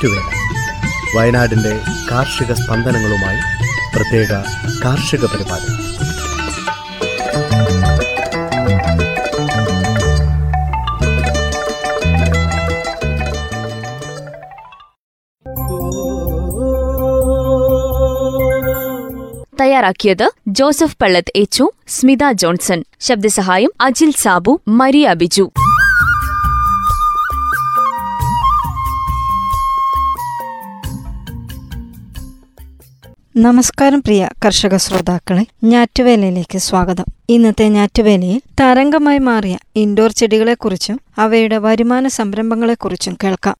ഞാറ്റുവേല വയനാടിന്റെ കാർഷിക സ്പന്ദനങ്ങളുമായി പ്രത്യേക കാർഷിക പരിപാടി. തയ്യാറാക്കിയത് ജോസഫ് പള്ളത്ത് എച്ചു സ്മിത ജോൺസൺ. ശബ്ദസഹായം അജിൽ സാബു മരിയ ബിജു. നമസ്കാരം പ്രിയ കർഷക ശ്രോതാക്കളെ ഞാറ്റുവേലയിലേക്ക് സ്വാഗതം. ഇന്നത്തെ ഞാറ്റുവേലയിൽ തരംഗമായി മാറിയ ഇൻഡോർ ചെടികളെക്കുറിച്ചും അവയുടെ വരുമാന സംരംഭങ്ങളെക്കുറിച്ചും കേൾക്കാം.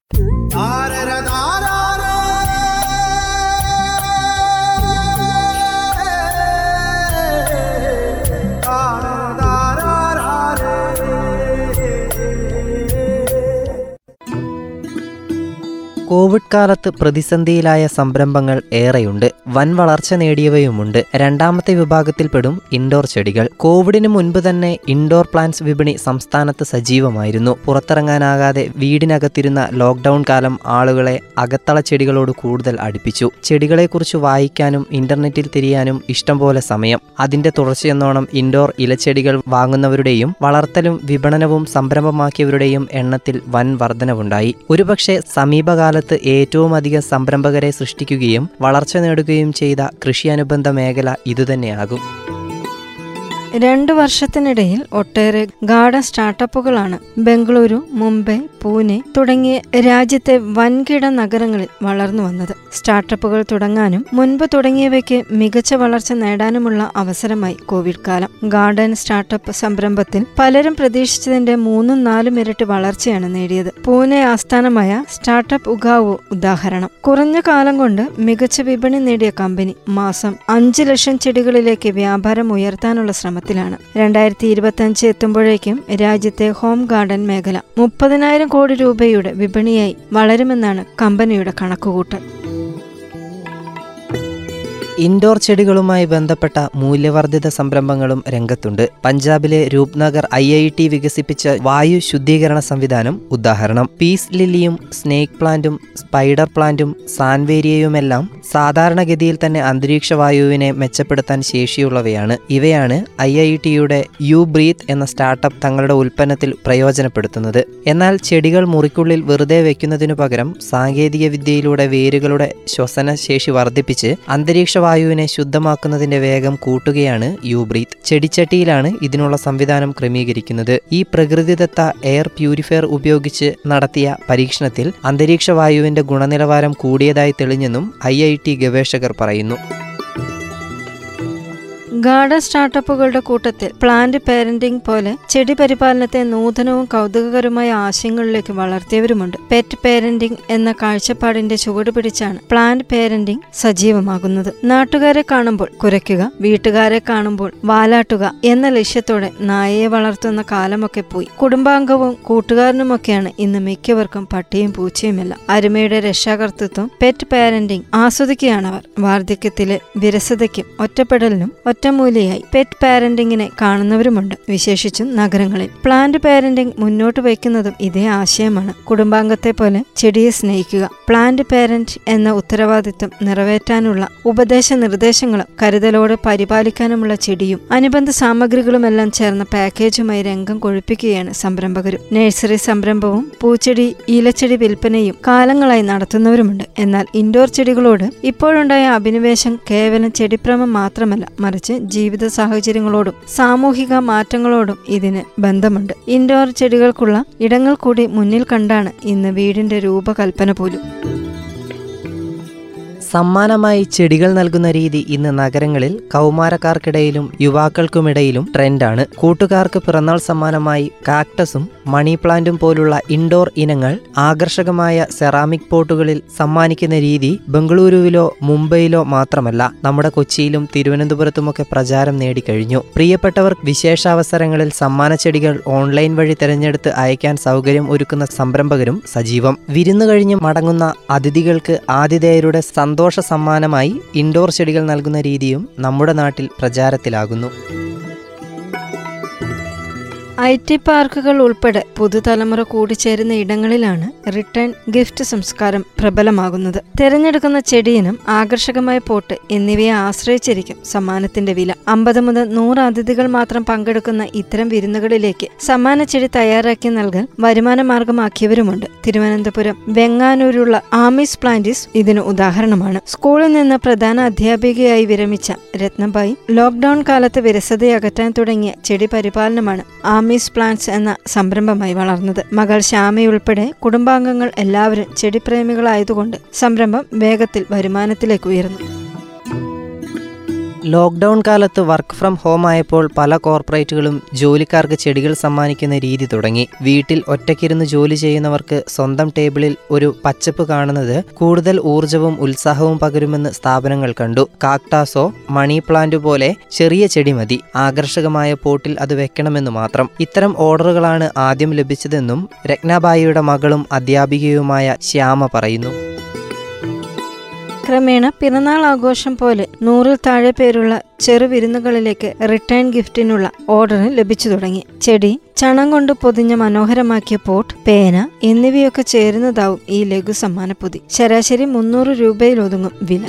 കോവിഡ് കാലത്ത് പ്രതിസന്ധിയിലായ സംരംഭങ്ങൾ ഏറെയുണ്ട്. വൻ വളർച്ച നേടിയവയുമുണ്ട്. രണ്ടാമത്തെ വിഭാഗത്തിൽപ്പെടും ഇൻഡോർ ചെടികൾ. കോവിഡിന് മുൻപ് തന്നെ ഇൻഡോർ പ്ലാന്റ്സ് വിപണി സംസ്ഥാനത്ത് സജീവമായിരുന്നു. പുറത്തിറങ്ങാനാകാതെ വീടിനകത്തിരുന്ന ലോക്ക്ഡൌൺ കാലം ആളുകളെ അകത്തള ചെടികളോട് കൂടുതൽ അടുപ്പിച്ചു. ചെടികളെക്കുറിച്ച് വായിക്കാനും ഇന്റർനെറ്റിൽ തിരിയാനും ഇഷ്ടംപോലെ സമയം. അതിന്റെ തുടർച്ചയെന്നോണം ഇൻഡോർ ഇലച്ചെടികൾ വാങ്ങുന്നവരുടെയും വളർത്തലും വിപണനവും സംരംഭമാക്കിയവരുടെയും എണ്ണത്തിൽ വൻ വർധനവുണ്ടായി. ഒരുപക്ഷെ സമീപകാല കാലത്ത് ഏറ്റവും അധികം സംരംഭകരെ സൃഷ്ടിക്കുകയും വളർച്ച നേടുകയും ചെയ്ത കൃഷി അനുബന്ധ മേഖല ഇതുതന്നെയാകും. രണ്ടു വർഷത്തിനിടയിൽ ഒട്ടേറെ ഗാർഡൻ സ്റ്റാർട്ടപ്പുകളാണ് ബംഗളൂരു മുംബൈ പൂനെ തുടങ്ങിയ രാജ്യത്തെ വൻകിട നഗരങ്ങളിൽ വളർന്നു വന്നത്. സ്റ്റാർട്ടപ്പുകൾ തുടങ്ങാനും മുൻപ് തുടങ്ങിയവയ്ക്ക് മികച്ച വളർച്ച നേടാനുമുള്ള അവസരമായി കോവിഡ് കാലം. ഗാർഡൻ സ്റ്റാർട്ടപ്പ് സംരംഭത്തിൽ പലരും പ്രതീക്ഷിച്ചതിന്റെ മൂന്നും നാലും ഇരട്ടി വളർച്ചയാണ് നേടിയത്. പൂനെ ആസ്ഥാനമായ സ്റ്റാർട്ടപ്പ് ഉഗാവോ ഉദാഹരണം. കുറഞ്ഞ കാലം കൊണ്ട് മികച്ച വിപണി നേടിയ കമ്പനി മാസം അഞ്ച് ലക്ഷം ചെടികളിലേക്ക് വ്യാപാരം ഉയർത്താനുള്ള ശ്രമം ശ്രമത്തിലാണ് രണ്ടായിരത്തി ഇരുപത്തി അഞ്ച് എത്തുമ്പോഴേക്കും രാജ്യത്തെ ഹോം ഗാർഡൻ മേഖല മുപ്പതിനായിരം കോടി രൂപയുടെ വിപണിയായി വളരുമെന്നാണ് കമ്പനിയുടെ കണക്കുകൂട്ടൽ. ഇൻഡോർ ചെടികളുമായി ബന്ധപ്പെട്ട മൂല്യവർദ്ധിത സംരംഭങ്ങളും രംഗത്തുണ്ട്. പഞ്ചാബിലെ രൂപ്നഗർ ഐ ഐ ടി വികസിപ്പിച്ച വായു ശുദ്ധീകരണ സംവിധാനം ഉദാഹരണം. പീസ് ലില്ലിയും സ്നേക്ക് പ്ലാന്റും സ്പൈഡർ പ്ലാന്റും സാൻവേരിയയുമെല്ലാം സാധാരണഗതിയിൽ തന്നെ അന്തരീക്ഷ വായുവിനെ മെച്ചപ്പെടുത്താൻ ശേഷിയുള്ളവയാണ്. ഇവയാണ് ഐ ഐ ടിയുടെ യു ബ്രീത്ത് എന്ന സ്റ്റാർട്ടപ്പ് തങ്ങളുടെ ഉൽപ്പന്നത്തിൽ പ്രയോജനപ്പെടുത്തുന്നത്. എന്നാൽ ചെടികൾ മുറിക്കുള്ളിൽ വെറുതെ വെക്കുന്നതിനു പകരം സാങ്കേതിക വിദ്യയിലൂടെ വേരുകളുടെ ശ്വസന ശേഷി വർദ്ധിപ്പിച്ച് അന്തരീക്ഷ വായുവിനെ ശുദ്ധമാക്കുന്നതിന്റെ വേഗം കൂട്ടുകയാണ് യൂബ്രീത്ത്. ചെടിച്ചട്ടിയിലാണ് ഇതിനുള്ള സംവിധാനം ക്രമീകരിക്കുന്നത്. ഈ പ്രകൃതിദത്ത എയർ പ്യൂരിഫയർ ഉപയോഗിച്ച് നടത്തിയ പരീക്ഷണത്തിൽ അന്തരീക്ഷ വായുവിന്റെ ഗുണനിലവാരം കൂടിയതായി തെളിഞ്ഞെന്നും ഐ ഗവേഷകർ പറയുന്നു. ഗാർഡൻ സ്റ്റാർട്ടപ്പുകളുടെ കൂട്ടത്തിൽ പ്ലാന്റ് പേരന്റിംഗ് പോലെ ചെടി പരിപാലനത്തെ നൂതനവും കൗതുകകരമായ ആശയങ്ങളിലേക്ക് വളർത്തിയവരുമുണ്ട്. പെറ്റ് പേരന്റിംഗ് എന്ന കാഴ്ചപ്പാടിന്റെ ചുവട് പിടിച്ചാണ് പ്ലാന്റ് പേരന്റിംഗ് സജീവമാകുന്നത്. നാട്ടുകാരെ കാണുമ്പോൾ കുരയ്ക്കുക വീട്ടുകാരെ കാണുമ്പോൾ വാലാട്ടുക എന്ന ലക്ഷ്യത്തോടെ നായയെ വളർത്തുന്ന കാലമൊക്കെ പോയി. കുടുംബാംഗവും കൂട്ടുകാരനുമൊക്കെയാണ് ഇന്ന് മിക്കവർക്കും പട്ടിയും പൂച്ചയുമല്ല. അരുമയുടെ രക്ഷാകർത്തൃത്വം പെറ്റ് പേരന്റിംഗ് ആസ്വദിക്കുകയാണവർ. വാർദ്ധക്യത്തിലെ വിരസതയ്ക്കും ഒറ്റപ്പെടലിനും ഒറ്റമൂലിയായി പെറ്റ് പാരന്റിങ്ങിനെ കാണുന്നവരുമുണ്ട്. വിശേഷിച്ചും നഗരങ്ങളിൽ. പ്ലാന്റ് പാരന്റിംഗ് മുന്നോട്ട് വയ്ക്കുന്നതും ഇതേ ആശയമാണ്. കുടുംബാംഗത്തെ പോലെ ചെടിയെ സ്നേഹിക്കുക. പ്ലാന്റ് പാരന്റ് എന്ന ഉത്തരവാദിത്വം നിറവേറ്റാനുള്ള ഉപദേശ നിർദ്ദേശങ്ങളും കരുതലോടെ പരിപാലിക്കാനുമുള്ള ചെടിയും അനുബന്ധ സാമഗ്രികളുമെല്ലാം ചേർന്ന പാക്കേജുമായി രംഗം കൊഴിപ്പിക്കുകയാണ് സംരംഭകരും. നഴ്സറി സംരംഭവും പൂച്ചെടി ഇലച്ചെടി വിൽപ്പനയും കാലങ്ങളായി നടത്തുന്നവരുമുണ്ട്. എന്നാൽ ഇൻഡോർ ചെടികളോട് ഇപ്പോഴുണ്ടായ അഭിനിവേശം കേവലം ചെടിപ്രമം മാത്രമല്ല മറിച്ച് ജീവിത സാഹചര്യങ്ങളോടും സാമൂഹിക മാറ്റങ്ങളോടും ഇതിന് ബന്ധമുണ്ട്. ഇൻഡോർ ചെടികൾക്കുള്ള ഇടങ്ങൾ കൂടി മുന്നിൽ കണ്ടാണ് ഇന്ന് വീടിന്റെ രൂപകൽപ്പന പോലും. സമ്മാനമായി ചെടികൾ നൽകുന്ന രീതി ഇന്ന് നഗരങ്ങളിൽ കൗമാരക്കാർക്കിടയിലും യുവാക്കൾക്കുമിടയിലും ട്രെൻഡാണ്. കൂട്ടുകാർക്ക് പിറന്നാൾ സമ്മാനമായി കാക്ടസും മണി പ്ലാന്റും പോലുള്ള ഇൻഡോർ ഇനങ്ങൾ ആകർഷകമായ സെറാമിക് പോട്ടുകളിൽ സമ്മാനിക്കുന്ന രീതി ബംഗളൂരുവിലോ മുംബൈയിലോ മാത്രമല്ല നമ്മുടെ കൊച്ചിയിലും തിരുവനന്തപുരത്തുമൊക്കെ പ്രചാരം നേടിക്കഴിഞ്ഞു. പ്രിയപ്പെട്ടവർ വിശേഷാവസരങ്ങളിൽ സമ്മാന ചെടികൾ ഓൺലൈൻ വഴി തിരഞ്ഞെടുത്ത് അയക്കാൻ സൗകര്യം ഒരുക്കുന്ന സംരംഭകരും സജീവം. വിരുന്നു കഴിഞ്ഞ് മടങ്ങുന്ന അതിഥികൾക്ക് ആതിഥേയരുടെ സന്തോഷ സമ്മാനമായി ഇൻഡോർ ചെടികൾ നൽകുന്ന രീതിയും നമ്മുടെ നാട്ടിൽ പ്രചാരത്തിലാകുന്നു. ഐ ടി പാർക്കുകൾ ഉൾപ്പെടെ പുതുതലമുറ കൂടിച്ചേരുന്ന ഇടങ്ങളിലാണ് റിട്ടേൺ ഗിഫ്റ്റ് സംസ്കാരം പ്രബലമാകുന്നത്. തിരഞ്ഞെടുക്കുന്ന ചെടിയിനും ആകർഷകമായ പോട്ട് എന്നിവയെ ആശ്രയിച്ചിരിക്കും സമ്മാനത്തിന്റെ വില. അമ്പത് മുതൽ നൂറ് അതിഥികൾ മാത്രം പങ്കെടുക്കുന്ന ഇത്തരം വിരുന്നുകളിലേക്ക് സമ്മാന ചെടി തയ്യാറാക്കി നൽകാൻ വരുമാന മാർഗമാക്കിയവരുമുണ്ട്. തിരുവനന്തപുരം വെങ്ങാനൂരുള്ള ആമിസ് പ്ലാന്റിസ് ഇതിന് ഉദാഹരണമാണ്. സ്കൂളിൽ നിന്ന് പ്രധാന അധ്യാപികയായി വിരമിച്ച രത്നബായി ലോക്ക്ഡൌൺ കാലത്ത് വിരസതയകറ്റാൻ തുടങ്ങിയ ചെടി പരിപാലനമാണ് ആമീസ് പ്ലാന്റ്സ് എന്ന സംരംഭമായി വളർന്നത്. മകൾ ശ്യാമയുൾപ്പെടെ കുടുംബാംഗങ്ങൾ എല്ലാവരും ചെടിപ്രേമികളായതുകൊണ്ട് സംരംഭം വേഗത്തിൽ വരുമാനത്തിലേക്ക് ഉയർന്നു. ലോക്ക്ഡൗൺ കാലത്ത് വർക്ക് ഫ്രം ഹോം ആയപ്പോൾ പല കോർപ്പറേറ്റുകളും ജോലിക്കാർക്ക് ചെടികൾ സമ്മാനിക്കുന്ന രീതി തുടങ്ങി. വീട്ടിൽ ഒറ്റയ്ക്കിരുന്ന് ജോലി ചെയ്യുന്നവർക്ക് സ്വന്തം ടേബിളിൽ ഒരു പച്ചപ്പ് കാണുന്നത് കൂടുതൽ ഊർജവും ഉത്സാഹവും പകരുമെന്ന് സ്ഥാപനങ്ങൾ കണ്ടു. കാക്ടാസോ മണി പ്ലാന്റ് പോലെ ചെറിയ ചെടി മതി. ആകർഷകമായ പോട്ടിൽ അത് വെക്കണമെന്ന് മാത്രം. ഇത്തരം ഓർഡറുകളാണ് ആദ്യം ലഭിച്ചതെന്നും രത്നാബായിയുടെ മകളും അധ്യാപികയുമായ ശ്യാമ പറയുന്നു. ക്രമേണ പിറന്നാൾ ആഘോഷം പോലെ നൂറിൽ താഴെ പേരുള്ള ചെറു വിരുന്നുകളിലേക്ക് റിട്ടേൺ ഗിഫ്റ്റിനുള്ള ഓർഡർ ലഭിച്ചു തുടങ്ങി. ചെടി ചണം കൊണ്ട് പൊതിഞ്ഞ മനോഹരമാക്കിയ പോട്ട് പേന എന്നിവയൊക്കെ ചേരുന്നതാവും ഈ ലഘു സമ്മാനപ്പൊതി. ശരാശരി മുന്നൂറ് രൂപയിലൊതുങ്ങും വില.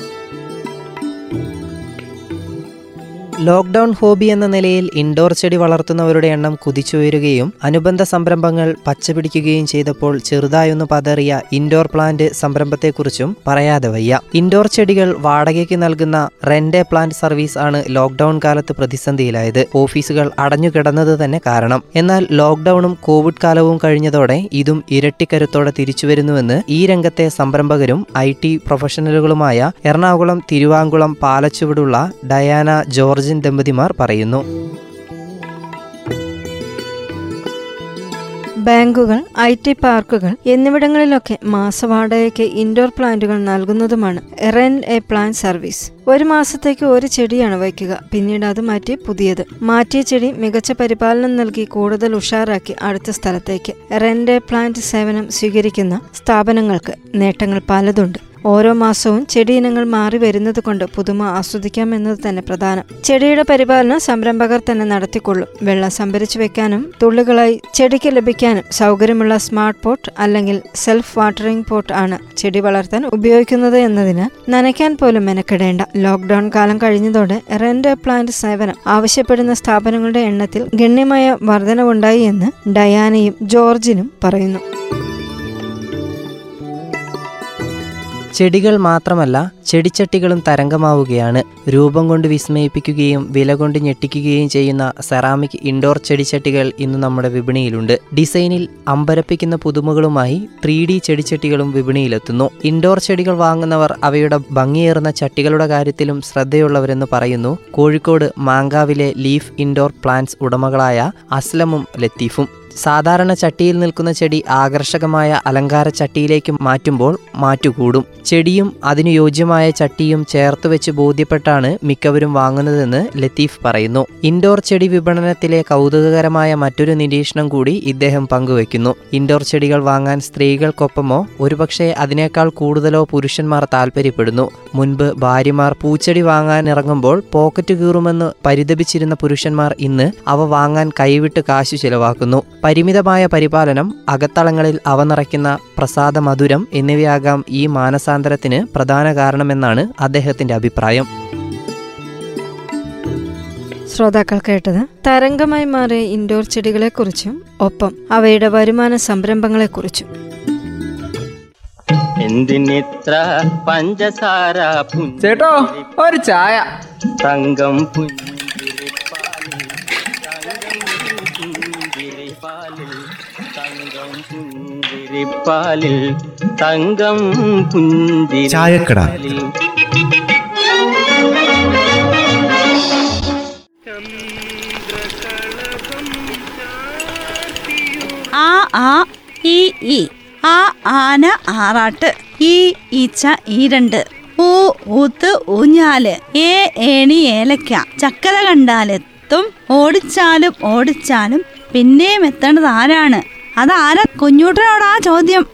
ലോക്ക്ഡൌൺ ഹോബി എന്ന നിലയിൽ ഇൻഡോർ ചെടി വളർത്തുന്നവരുടെ എണ്ണം കുതിച്ചുയരുകയും അനുബന്ധ സംരംഭങ്ങൾ പച്ചപിടിക്കുകയും ചെയ്തപ്പോൾ ചെറുതായൊന്ന് പതറിയ ഇൻഡോർ പ്ലാന്റ് സംരംഭത്തെക്കുറിച്ചും പറയാതെ വയ്യ. ഇൻഡോർ ചെടികൾ വാടകയ്ക്ക് നൽകുന്ന റെന്റ് പ്ലാന്റ് സർവീസ് ആണ് ലോക്ക്ഡൌൺ കാലത്ത് പ്രതിസന്ധിയിലായത്. ഓഫീസുകൾ അടഞ്ഞുകിടന്നത് തന്നെ കാരണം. എന്നാൽ ലോക്ക്ഡൌണും കോവിഡ് കാലവും കഴിഞ്ഞതോടെ ഇതും ഇരട്ടിക്കരുത്തോടെ തിരിച്ചുവരുന്നുവെന്ന് ഈ രംഗത്തെ സംരംഭകരും ഐ ടി പ്രൊഫഷണലുകളുമായ എറണാകുളം തിരുവാങ്കുളം പാലച്ചുവടുള്ള ഡയാന ജോർജിൻ ദമ്പതിമാർ പറയുന്നു. ബാങ്കുകൾ ഐ ടി പാർക്കുകൾ എന്നിവിടങ്ങളിലൊക്കെ മാസവാടകയ്ക്ക് ഇൻഡോർ പ്ലാന്റുകൾ നൽകുന്നതുമാണ് റെൻ എ പ്ലാന്റ് സർവീസ്. ഒരു മാസത്തേക്ക് ഒരു ചെടിയാണ് വയ്ക്കുക. പിന്നീട് അത് മാറ്റി പുതിയത്. മാറ്റിയ ചെടി മികച്ച പരിപാലനം നൽകി കൂടുതൽ ഉഷാറാക്കി അടുത്ത സ്ഥലത്തേക്ക്. റെന്റ് പ്ലാന്റ് സേവനം സ്വീകരിക്കുന്ന സ്ഥാപനങ്ങൾക്ക് നേട്ടങ്ങൾ പലതുണ്ട്. ഓരോ മാസവും ചെടി ഇനങ്ങൾ മാറി വരുന്നത് കൊണ്ട് പുതുമ ആസ്വദിക്കാം ആസ്വദിക്കാമെന്നത് തന്നെ പ്രധാനം. ചെടിയുടെ പരിപാലനം സംരംഭകർ തന്നെ നടത്തിക്കൊള്ളും. വെള്ളം സംഭരിച്ചു വെക്കാനും തുള്ളികളായി ചെടിക്ക് ലഭിക്കാനും സൗകര്യമുള്ള സ്മാർട്ട് പോട്ട് അല്ലെങ്കിൽ സെൽഫ് വാട്ടറിംഗ് പോട്ട് ആണ് ചെടി വളർത്താൻ ഉപയോഗിക്കുന്നത് എന്നതിന് നനയ്ക്കാൻ പോലും മെനക്കെടേണ്ട. ലോക്ക്ഡൌൺ കാലം കഴിഞ്ഞതോടെ റെന്റ് പ്ലാന്റ് സേവനം ആവശ്യപ്പെടുന്ന സ്ഥാപനങ്ങളുടെ എണ്ണത്തിൽ ഗണ്യമായ വർധനവുണ്ടായി എന്ന് ഡയാനയും ജോർജിനും പറയുന്നു. ചെടികൾ മാത്രമല്ല ചെടിച്ചട്ടികളും തരംഗമാവുകയാണ്. രൂപം കൊണ്ട് വിസ്മയിപ്പിക്കുകയും വില കൊണ്ട് ഞെട്ടിക്കുകയും ചെയ്യുന്ന സെറാമിക് ഇൻഡോർ ചെടിച്ചട്ടികൾ ഇന്ന് നമ്മുടെ വിപണിയിലുണ്ട്. ഡിസൈനിൽ അമ്പരപ്പിക്കുന്ന പുതുമകളുമായി ത്രീ ഡി ചെടിച്ചട്ടികളും വിപണിയിലെത്തുന്നു. ഇൻഡോർ ചെടികൾ വാങ്ങുന്നവർ അവയുടെ ഭംഗിയേറുന്ന ചട്ടികളുടെ കാര്യത്തിലും ശ്രദ്ധയുള്ളവരെന്ന് പറയുന്നു. കോഴിക്കോട് മാങ്കാവിലെ ലീഫ് ഇൻഡോർ പ്ലാന്റ്സ് ഉടമകളായ അസ്ലമും ലത്തീഫും. സാധാരണ ചട്ടിയിൽ നിൽക്കുന്ന ചെടി ആകർഷകമായ അലങ്കാര ചട്ടിയിലേക്ക് മാറ്റുമ്പോൾ മാറ്റുകൂടും. ചെടിയും അതിനു യോജ്യമായ ചട്ടിയും ചേർത്ത് വെച്ച് ബോധ്യപ്പെട്ടാണ് മിക്കവരും വാങ്ങുന്നതെന്ന് ലത്തീഫ് പറയുന്നു. ഇൻഡോർ ചെടി വിപണനത്തിലെ കൗതുകകരമായ മറ്റൊരു നിരീക്ഷണം കൂടി ഇദ്ദേഹം പങ്കുവയ്ക്കുന്നു. ഇൻഡോർ ചെടികൾ വാങ്ങാൻ സ്ത്രീകൾക്കൊപ്പമോ ഒരുപക്ഷെ അതിനേക്കാൾ കൂടുതലോ പുരുഷന്മാർ താല്പര്യപ്പെടുന്നു മുൻപ് ഭാര്യമാർ പൂച്ചെടി വാങ്ങാൻ ഇറങ്ങുമ്പോൾ പോക്കറ്റ് കീറുമെന്ന് പരിതപിച്ചിരുന്ന പുരുഷന്മാർ ഇന്ന് അവ വാങ്ങാൻ കൈവിട്ട് കാശു ചിലവാക്കുന്നു. പരിമിതമായ പരിപാലനം അകത്തളങ്ങളിൽ അവ നിറയ്ക്കുന്ന പ്രസാദ മധുരം എന്നിവയാകാം ഈ മാനസാന്തരത്തിന് പ്രധാന കാരണമെന്നാണ് അദ്ദേഹത്തിന്റെ അഭിപ്രായം. ശ്രോതാക്കൾ കേട്ടത് തരംഗമായി മാറിയ ഇൻഡോർ ചെടികളെക്കുറിച്ചും ഒപ്പം അവയുടെ വരുമാന സംരംഭങ്ങളെക്കുറിച്ചും. എന്തിനിത്ര പഞ്ചസാര ചേട്ടോ ഒരു ചായ. തങ്കം പുഞ്ചിരിപ്പാലിൽ പുഞ്ചിരിപ്പാലിൽ തങ്കം ചായക്കട. പുഞ്ചിരിപ്പാലിൽ ആ ആ ഈ ഈ. ആ ആന ആറാട്ട്. ഈ ഈച്ച രണ്ട്. ഊ ഊത്ത് ഊഞ്ഞാൽ ഏ ഏണി ഏലക്ക ചക്കര കണ്ടാലെത്തും. ഓടിച്ചാലും ഓടിച്ചാലും പിന്നെയും എത്തേണ്ടത് ആരാണ്? അതാരാ കുഞ്ഞൂട്ടനോടാ ചോദ്യം?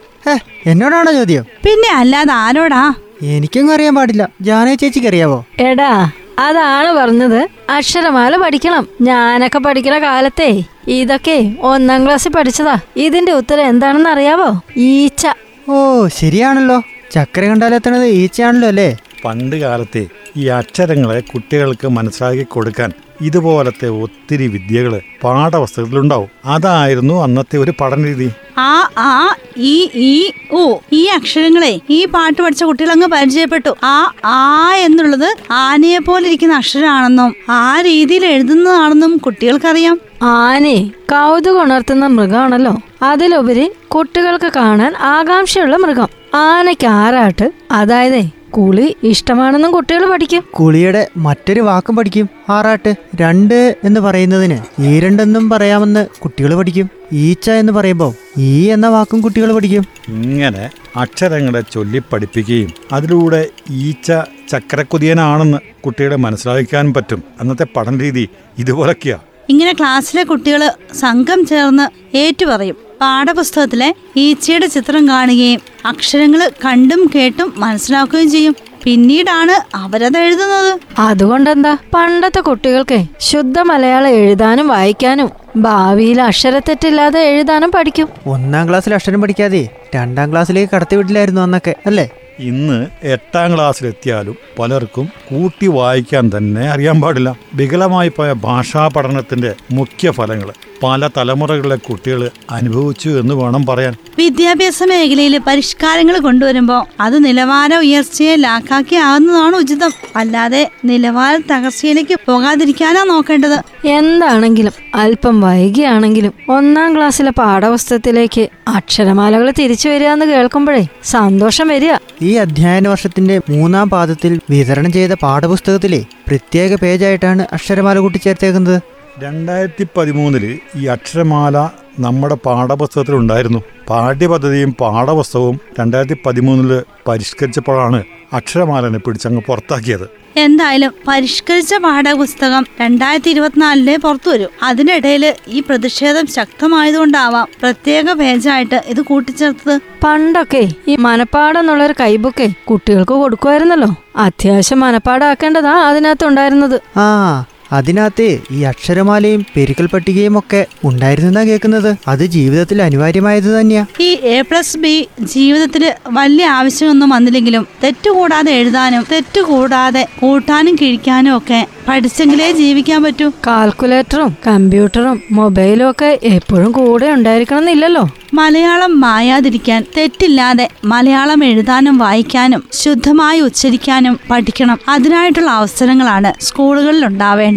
എന്നോടാണോ ചോദ്യം? പിന്നെ അല്ലാതെ ആരോടാ? എനിക്കൊന്നും അറിയാൻ പാടില്ല. ജാനേ ചേച്ചിക്ക് അറിയാവോ? എടാ അതാണ് പറഞ്ഞത്. അക്ഷരമാല പഠിക്കണം. ഞാനൊക്കെ പഠിക്കുന്ന കാലത്തെ ഇതൊക്കെ ഒന്നാം ക്ലാസ്സിൽ പഠിച്ചതാ. ഇതിന്റെ ഉത്തരം എന്താണെന്ന് അറിയാവോ? ഈച്ച. ഓ ശരിയാണല്ലോ. ചക്ര കണ്ടാലെത്തണത് ഈച്ചയാണല്ലോ അല്ലേ? പണ്ട് കാലത്തെ ഈ അക്ഷരങ്ങളെ കുട്ടികൾക്ക് മനസ്സിലാക്കി കൊടുക്കാൻ ഇതുപോലത്തെ ഒത്തിരി വിദ്യകൾ പാഠപുസ്തകത്തിലുണ്ടാവും. അതായിരുന്നു അന്നത്തെ ഒരു പഠന രീതി ആ ആ ഈ ഈ ഓ ഈ അക്ഷരങ്ങളെ ഈ പാട്ട് പഠിച്ച കുട്ടികൾ അങ്ങ് പരിചയപ്പെട്ടു. ആ ആ എന്നുള്ളത് ആനയെ പോലെ ഇരിക്കുന്ന അക്ഷരമാണെന്നും ആ രീതിയിൽ എഴുതുന്നതാണെന്നും കുട്ടികൾക്കറിയാം. ആനെ കൗതുകം ഉണർത്തുന്ന മൃഗമാണല്ലോ. അതിലുപരി കുട്ടികൾക്ക് കാണാൻ ആകാംക്ഷയുള്ള മൃഗം. ആനയ്ക്ക് ആറാട്ട് അതായത് കുളി ഇഷ്ടമാണെന്നും കുട്ടികൾ പഠിക്കും. കുളിയുടെ മറ്റൊരു വാക്കും പഠിക്കും. ആറാട്ട്. രണ്ട് എന്ന് പറയുന്നതിന് ഈ രണ്ടെന്നും പറയാമെന്ന് കുട്ടികൾ പഠിക്കും. ഈച്ച എന്ന് പറയുമ്പോൾ ഈ എന്ന വാക്കും കുട്ടികൾ പഠിക്കും. ഇങ്ങനെ അക്ഷരങ്ങളെ ചൊല്ലി പഠിപ്പിക്കുകയും അതിലൂടെ ഈച്ച ചക്രക്കുതിയനാണെന്ന് കുട്ടികളെ മനസ്സിലാക്കാൻ പറ്റും. അന്നത്തെ പഠന രീതി ഇതുപോലൊക്കെയാ. ഇങ്ങനെ ക്ലാസ്സിലെ കുട്ടികൾ സംഘം ചേർന്ന് ഏറ്റുപറയും. പാഠപുസ്തകത്തിലെ ഈച്ചയുടെ ചിത്രം കാണുകയും അക്ഷരങ്ങൾ കണ്ടും കേട്ടും മനസ്സിലാക്കുകയും ചെയ്യും. പിന്നീടാണ് അവരത് എഴുതുന്നത്. അതുകൊണ്ടെന്താ? പണ്ടത്തെ കുട്ടികൾക്ക് ശുദ്ധ മലയാളം എഴുതാനും വായിക്കാനും ഭാവിയിൽ അക്ഷരത്തെറ്റില്ലാതെ എഴുതാനും പഠിക്കും. ഒന്നാം ക്ലാസ്സിൽ അക്ഷരം പഠിക്കാതെ രണ്ടാം ക്ലാസ്സിലേക്ക് കടത്തിവിട്ടില്ലായിരുന്നു അന്നൊക്കെ അല്ലേ? ഇന്ന് എട്ടാം ക്ലാസ്സിലെത്തിയാലും പലർക്കും കൂട്ടി വായിക്കാൻ തന്നെ അറിയാൻ പാടില്ല. വികലമായി പോയ ഭാഷാ പഠനത്തിന്റെ മുഖ്യ ഫലങ്ങൾ പല തലമുറകളിലെ കുട്ടികൾ അനുഭവിച്ചു എന്ന് വേണം പറയാൻ. വിദ്യാഭ്യാസ മേഖലയിൽ പരിഷ്കാരങ്ങൾ കൊണ്ടുവരുമ്പോൾ അത് നിലവാര ഉയർച്ചയെ ലാക്കാക്കി ആകുന്നതാണ് ഉചിതം. അല്ലാതെ നിലവാര തകർച്ചയിലേക്ക് പോകാതിരിക്കാനാ നോക്കേണ്ടത്. എന്താണെങ്കിലും അല്പം വൈകിയാണെങ്കിലും ഒന്നാം ക്ലാസ്സിലെ പാഠപുസ്തകത്തിലേക്ക് അക്ഷരമാലകൾ തിരിച്ചു വരിക എന്ന് കേൾക്കുമ്പോഴേ സന്തോഷം വരിക. ഈ അധ്യയന വർഷത്തിന്റെ മൂന്നാം പാദത്തിൽ വിതരണം ചെയ്ത പാഠപുസ്തകത്തിലെ പ്രത്യേക പേജായിട്ടാണ് അക്ഷരമാല കൂട്ടിച്ചേർത്തേക്കുന്നത്. രണ്ടായിരത്തി പതിമൂന്നിൽ ഈ അക്ഷരമാല നമ്മുടെ പാഠപുസ്തകത്തിൽ ഉണ്ടായിരുന്നു. പാഠ്യപദ്ധതിയും പാഠപുസ്തകവും രണ്ടായിരത്തി പതിമൂന്നിൽ പരിഷ്കരിച്ചപ്പോഴാണ് അക്ഷരമാലനെ പിടിച്ചങ്ങ് പുറത്താക്കിയത്. എന്തായാലും പരിഷ്കരിച്ച പാഠപുസ്തകം രണ്ടായിരത്തി ഇരുപത്തിനാലിലെ പുറത്തു വരും അതിനിടയിൽ ഈ പ്രതിഷേധം ശക്തമായതുകൊണ്ടാവാം പ്രത്യേക പേജായിട്ട് ഇത് കൂട്ടിച്ചേർത്തത്. പണ്ടൊക്കെ ഈ മനപ്പാടം എന്നുള്ളൊരു കൈബുക്കെ കുട്ടികൾക്ക് കൊടുക്കുമായിരുന്നല്ലോ. അത്യാവശ്യം മനപ്പാടാക്കേണ്ടതാ അതിനകത്തുണ്ടായിരുന്നത്. ആ അതിനകത്ത് ഈ അക്ഷരമാലയും പെരുക്കൽ പട്ടികയും ഒക്കെ ഉണ്ടായിരുന്നെന്നാ കേൾക്കുന്നത്. അത് ജീവിതത്തിൽ അനിവാര്യമായത് തന്നെയാ. ഈ എ പ്ലസ് ബി ജീവിതത്തിൽ വലിയ ആവശ്യമൊന്നും വന്നില്ലെങ്കിലും തെറ്റുകൂടാതെ എഴുതാനും തെറ്റുകൂടാതെ കൂട്ടാനും കിഴിക്കാനും ഒക്കെ പഠിച്ചെങ്കിലേ ജീവിക്കാൻ പറ്റൂ. കാൽക്കുലേറ്ററും കമ്പ്യൂട്ടറും മൊബൈലും ഒക്കെ എപ്പോഴും കൂടെ ഉണ്ടായിരിക്കണം എന്നില്ലല്ലോ മലയാളം മായാതിരിക്കാൻ തെറ്റില്ലാതെ മലയാളം എഴുതാനും വായിക്കാനും ശുദ്ധമായി ഉച്ചരിക്കാനും പഠിക്കണം. അതിനായിട്ടുള്ള അവസരങ്ങളാണ് സ്കൂളുകളിൽ ഉണ്ടാവേണ്ടത്.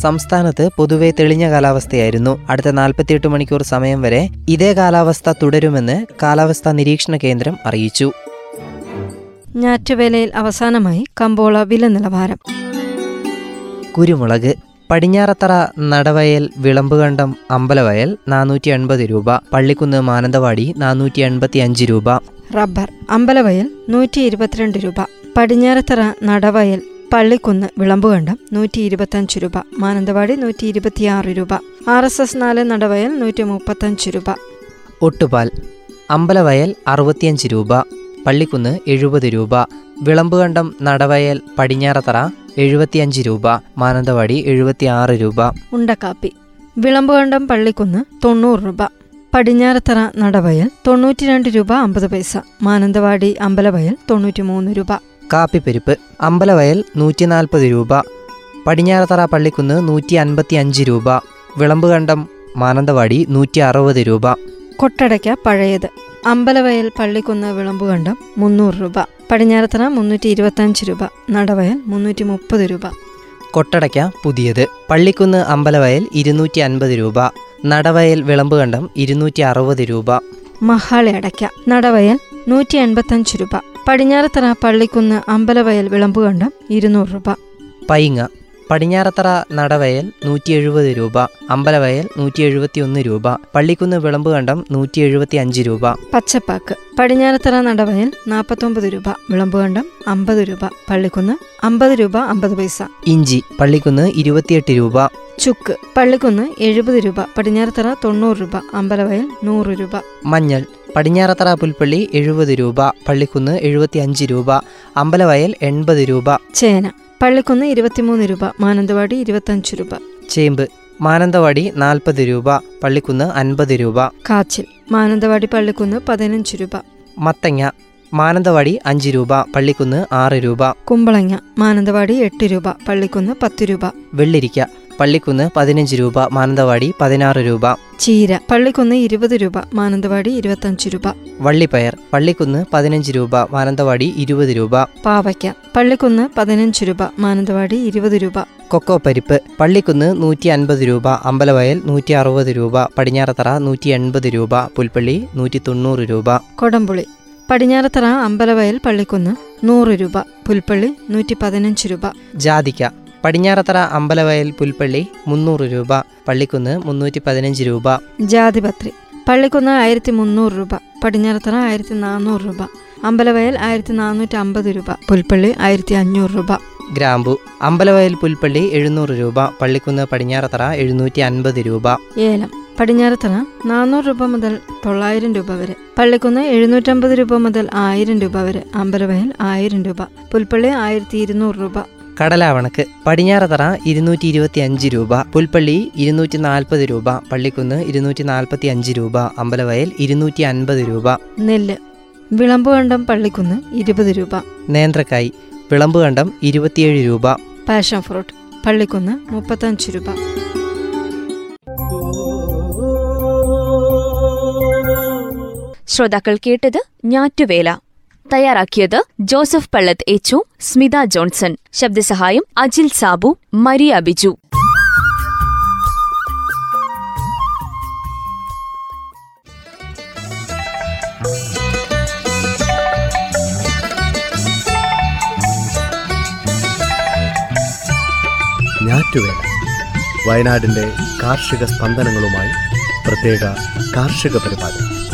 സംസ്ഥാനത്ത് പൊതുവെ തെളിഞ്ഞ കാലാവസ്ഥയായിരുന്നു. അടുത്ത നാൽപ്പത്തിയെട്ട് മണിക്കൂർ സമയം വരെ ഇതേ കാലാവസ്ഥ തുടരുമെന്ന് കാലാവസ്ഥാ നിരീക്ഷണ കേന്ദ്രം അറിയിച്ചു. ഞാറ്റുവേലയിൽ അവസാനമായി കമ്പോള വില നിലവാരം. കുരുമുളക് പടിഞ്ഞാറത്തറ നടവയൽ വിളമ്പുകണ്ടം അമ്പലവയൽ നാനൂറ്റി എൺപത് രൂപ പള്ളിക്കുന്ന് മാനന്തവാടി നാനൂറ്റി എൺപത്തി അഞ്ച് രൂപ. റബ്ബർ അമ്പലവയൽ നൂറ്റി ഇരുപത്തിരണ്ട് രൂപ പടിഞ്ഞാറത്തറ നടവയൽ പള്ളിക്കുന്ന് വിളമ്പുകണ്ടം നൂറ്റി ഇരുപത്തഞ്ച് രൂപ. മാനന്തവാടി നൂറ്റി ഇരുപത്തിയാറ് രൂപ. ആർ എസ് എസ് നാല് നടവയൽ നൂറ്റി മുപ്പത്തഞ്ച് രൂപ. ഒട്ടുപാൽ. അമ്പലവയൽ അറുപത്തിയഞ്ച് രൂപ. പള്ളിക്കുന്ന് എഴുപത് രൂപ. വിളമ്പുകണ്ടം നടവയൽ പടിഞ്ഞാറത്തറ എഴുപത്തിയഞ്ച് രൂപ. മാനന്തവാടി എഴുപത്തിയാറ് രൂപ. ഉണ്ടക്കാപ്പി. വിളമ്പുകണ്ടം പള്ളിക്കുന്ന് തൊണ്ണൂറ് രൂപ. പടിഞ്ഞാറത്തറ നടവയൽ തൊണ്ണൂറ്റിരണ്ട് രൂപ അമ്പത് പൈസ. മാനന്തവാടി അമ്പലവയൽ തൊണ്ണൂറ്റി മൂന്ന് രൂപ. കാപ്പിപ്പരിപ്പ് അമ്പലവയൽ നൂറ്റി നാൽപ്പത് രൂപ. പടിഞ്ഞാറത്തറ പള്ളിക്കുന്ന് നൂറ്റി അൻപത്തി അഞ്ച് രൂപ. വിളമ്പുകണ്ടം മാനന്തവാടി നൂറ്റി അറുപത് രൂപ. കൊട്ടടയ്ക്ക പഴയത്. അമ്പലവയൽ പള്ളിക്കുന്ന് വിളമ്പുകണ്ടം മുന്നൂറ് രൂപ. പടിഞ്ഞാറത്തറ മുന്നൂറ്റി ഇരുപത്തഞ്ച് രൂപ. നടവയൽ മുന്നൂറ്റി മുപ്പത് രൂപ. കൊട്ടടയ്ക്ക പുതിയത്. പള്ളിക്കുന്ന് അമ്പലവയൽ ഇരുന്നൂറ്റി അൻപത് രൂപ. നടവയൽ വിളമ്പുകണ്ടം ഇരുന്നൂറ്റി അറുപത് രൂപ. മഹാളി അടയ്ക്ക നടവയൽ നൂറ്റി എൺപത്തഞ്ച് രൂപ. പടിഞ്ഞാറത്തറ പള്ളിക്കുന്ന് അമ്പലവയൽ വിളമ്പുകണ്ടം ഇരുന്നൂറ് രൂപ. പൈങ്ങ പടിഞ്ഞാറത്തറ നടവയൽ നൂറ്റി എഴുപത് രൂപ അമ്പലവയൽ നൂറ്റി എഴുപത്തി ഒന്ന് രൂപ പള്ളിക്കുന്ന് വിളമ്പുകണ്ടം നൂറ്റി എഴുപത്തി അഞ്ച് രൂപ. പച്ചപ്പാക്ക് പടിഞ്ഞാറത്തറ നടവയൽ നാൽപ്പത്തൊമ്പത് രൂപ വിളമ്പുകണ്ടം അമ്പത് രൂപ പള്ളിക്കുന്ന് അമ്പത് രൂപ അമ്പത് പൈസ. ഇഞ്ചി പള്ളിക്കുന്ന് ഇരുപത്തിയെട്ട് രൂപ. ചുക്ക് പള്ളിക്കുന്ന് എഴുപത് രൂപ പടിഞ്ഞാറത്തറ തൊണ്ണൂറ് രൂപ അമ്പലവയൽ നൂറ് രൂപ. മഞ്ഞൾ പടിഞ്ഞാറത്തറ പുൽപ്പള്ളി എഴുപത് രൂപ പള്ളിക്കുന്ന് എഴുപത്തി അഞ്ച് രൂപ അമ്പലവയൽ എൺപത് രൂപ. ചേന പള്ളിക്കുന്ന് ഇരുപത്തിമൂന്ന് രൂപ മാനന്തവാടി ഇരുപത്തഞ്ച് രൂപ. ചേമ്പ് മാനന്തവാടി നാൽപ്പത് രൂപ പള്ളിക്കുന്ന് അൻപത് രൂപ. കാച്ചിൽ മാനന്തവാടി പള്ളിക്കുന്ന് പതിനഞ്ച് രൂപ. മത്തങ്ങ മാനന്തവാടി അഞ്ച് രൂപ പള്ളിക്കുന്ന് ആറ് രൂപ. കുമ്പളങ്ങ മാനന്തവാടി എട്ട് രൂപ പള്ളിക്കുന്ന് പത്ത് രൂപ. വെള്ളിരിക്ക പള്ളിക്കുന്ന് പതിനഞ്ച് രൂപ മാനന്തവാടി പതിനാറ് രൂപ. ചീര പള്ളിക്കുന്ന് ഇരുപത് രൂപ മാനന്തവാടി ഇരുപത്തഞ്ച് രൂപ. വള്ളിപ്പയർ പള്ളിക്കുന്ന് പതിനഞ്ച് രൂപ മാനന്തവാടി ഇരുപത് രൂപ. പാവയ്ക്ക പള്ളിക്കുന്ന് പതിനഞ്ച് രൂപ മാനന്തവാടി ഇരുപത് രൂപ. കൊക്കോ പരിപ്പ് പള്ളിക്കുന്ന് നൂറ്റി അൻപത് രൂപ അമ്പലവയൽ നൂറ്റി അറുപത് രൂപ പടിഞ്ഞാറത്തറ നൂറ്റി എൺപത് രൂപ പുൽപ്പള്ളി നൂറ്റി തൊണ്ണൂറ് രൂപ. കൊടംപുളി പടിഞ്ഞാറത്തറ അമ്പലവയൽ പള്ളിക്കുന്ന് നൂറ് രൂപ പുൽപ്പള്ളി നൂറ്റി പതിനഞ്ച് രൂപ. ജാതിക്ക പടിഞ്ഞാറത്തറ അമ്പലവയൽ പുൽപ്പള്ളി മുന്നൂറ് രൂപ പള്ളിക്കുന്ന് മുന്നൂറ്റി പതിനഞ്ച് രൂപ. ജാതിപത്രി. പള്ളിക്കുന്ന് ആയിരത്തി മുന്നൂറ് രൂപ പടിഞ്ഞാറത്തറ ആയിരത്തി നാനൂറ് രൂപ അമ്പലവയൽ ആയിരത്തി നാനൂറ്റി അമ്പത് രൂപ പുൽപ്പള്ളി ആയിരത്തി അഞ്ഞൂറ് രൂപ. ഗ്രാമ്പു. അമ്പലവയൽ പുൽപ്പള്ളി എഴുന്നൂറ് രൂപ പള്ളിക്കുന്ന് പടിഞ്ഞാറത്തറ എഴുന്നൂറ്റി അൻപത് രൂപ. ഏലം. പടിഞ്ഞാറത്തറ നാനൂറ് രൂപ മുതൽ തൊള്ളായിരം രൂപ വരെ. പള്ളിക്കുന്ന് എഴുന്നൂറ്റമ്പത് രൂപ മുതൽ ആയിരം രൂപ വരെ. അമ്പലവയൽ ആയിരം രൂപ. പുൽപ്പള്ളി ആയിരത്തി ഇരുന്നൂറ് രൂപ. കടലാവണക്ക്. പടിഞ്ഞാറത്തറ ഇരുന്നൂറ്റി ഇരുപത്തി അഞ്ച് രൂപ. പുൽപ്പള്ളി ഇരുന്നൂറ്റി നാൽപ്പത് രൂപ. പള്ളിക്കുന്ന് ഇരുന്നൂറ്റി നാൽപ്പത്തി അഞ്ച് രൂപ. അമ്പലവയൽ ഇരുന്നൂറ്റി അൻപത് രൂപ. നെല്ല്. വിളമ്പുകണ്ടം പള്ളിക്കുന്ന് ഇരുപത് രൂപ. നേന്ത്രക്കായ്. വിളമ്പുകണ്ടം ഇരുപത്തിയേഴ് രൂപ. Passion fruit. പള്ളിക്കുന്ന് മുപ്പത്തഞ്ച് രൂപ. ശ്രോതാക്കൾ കേട്ടത് ഞാറ്റുവേല. തയ്യാറാക്കിയത് ജോസഫ് പള്ളത്ത് എച്ചു സ്മിത ജോൺസൺ. ശബ്ദസഹായം അജിൽ സാബു മരിയ ബിജു. വയനാടിന്റെ കാർഷിക സ്പന്ദനങ്ങളുമായി പ്രത്യേക കാർഷിക പരിപാടി.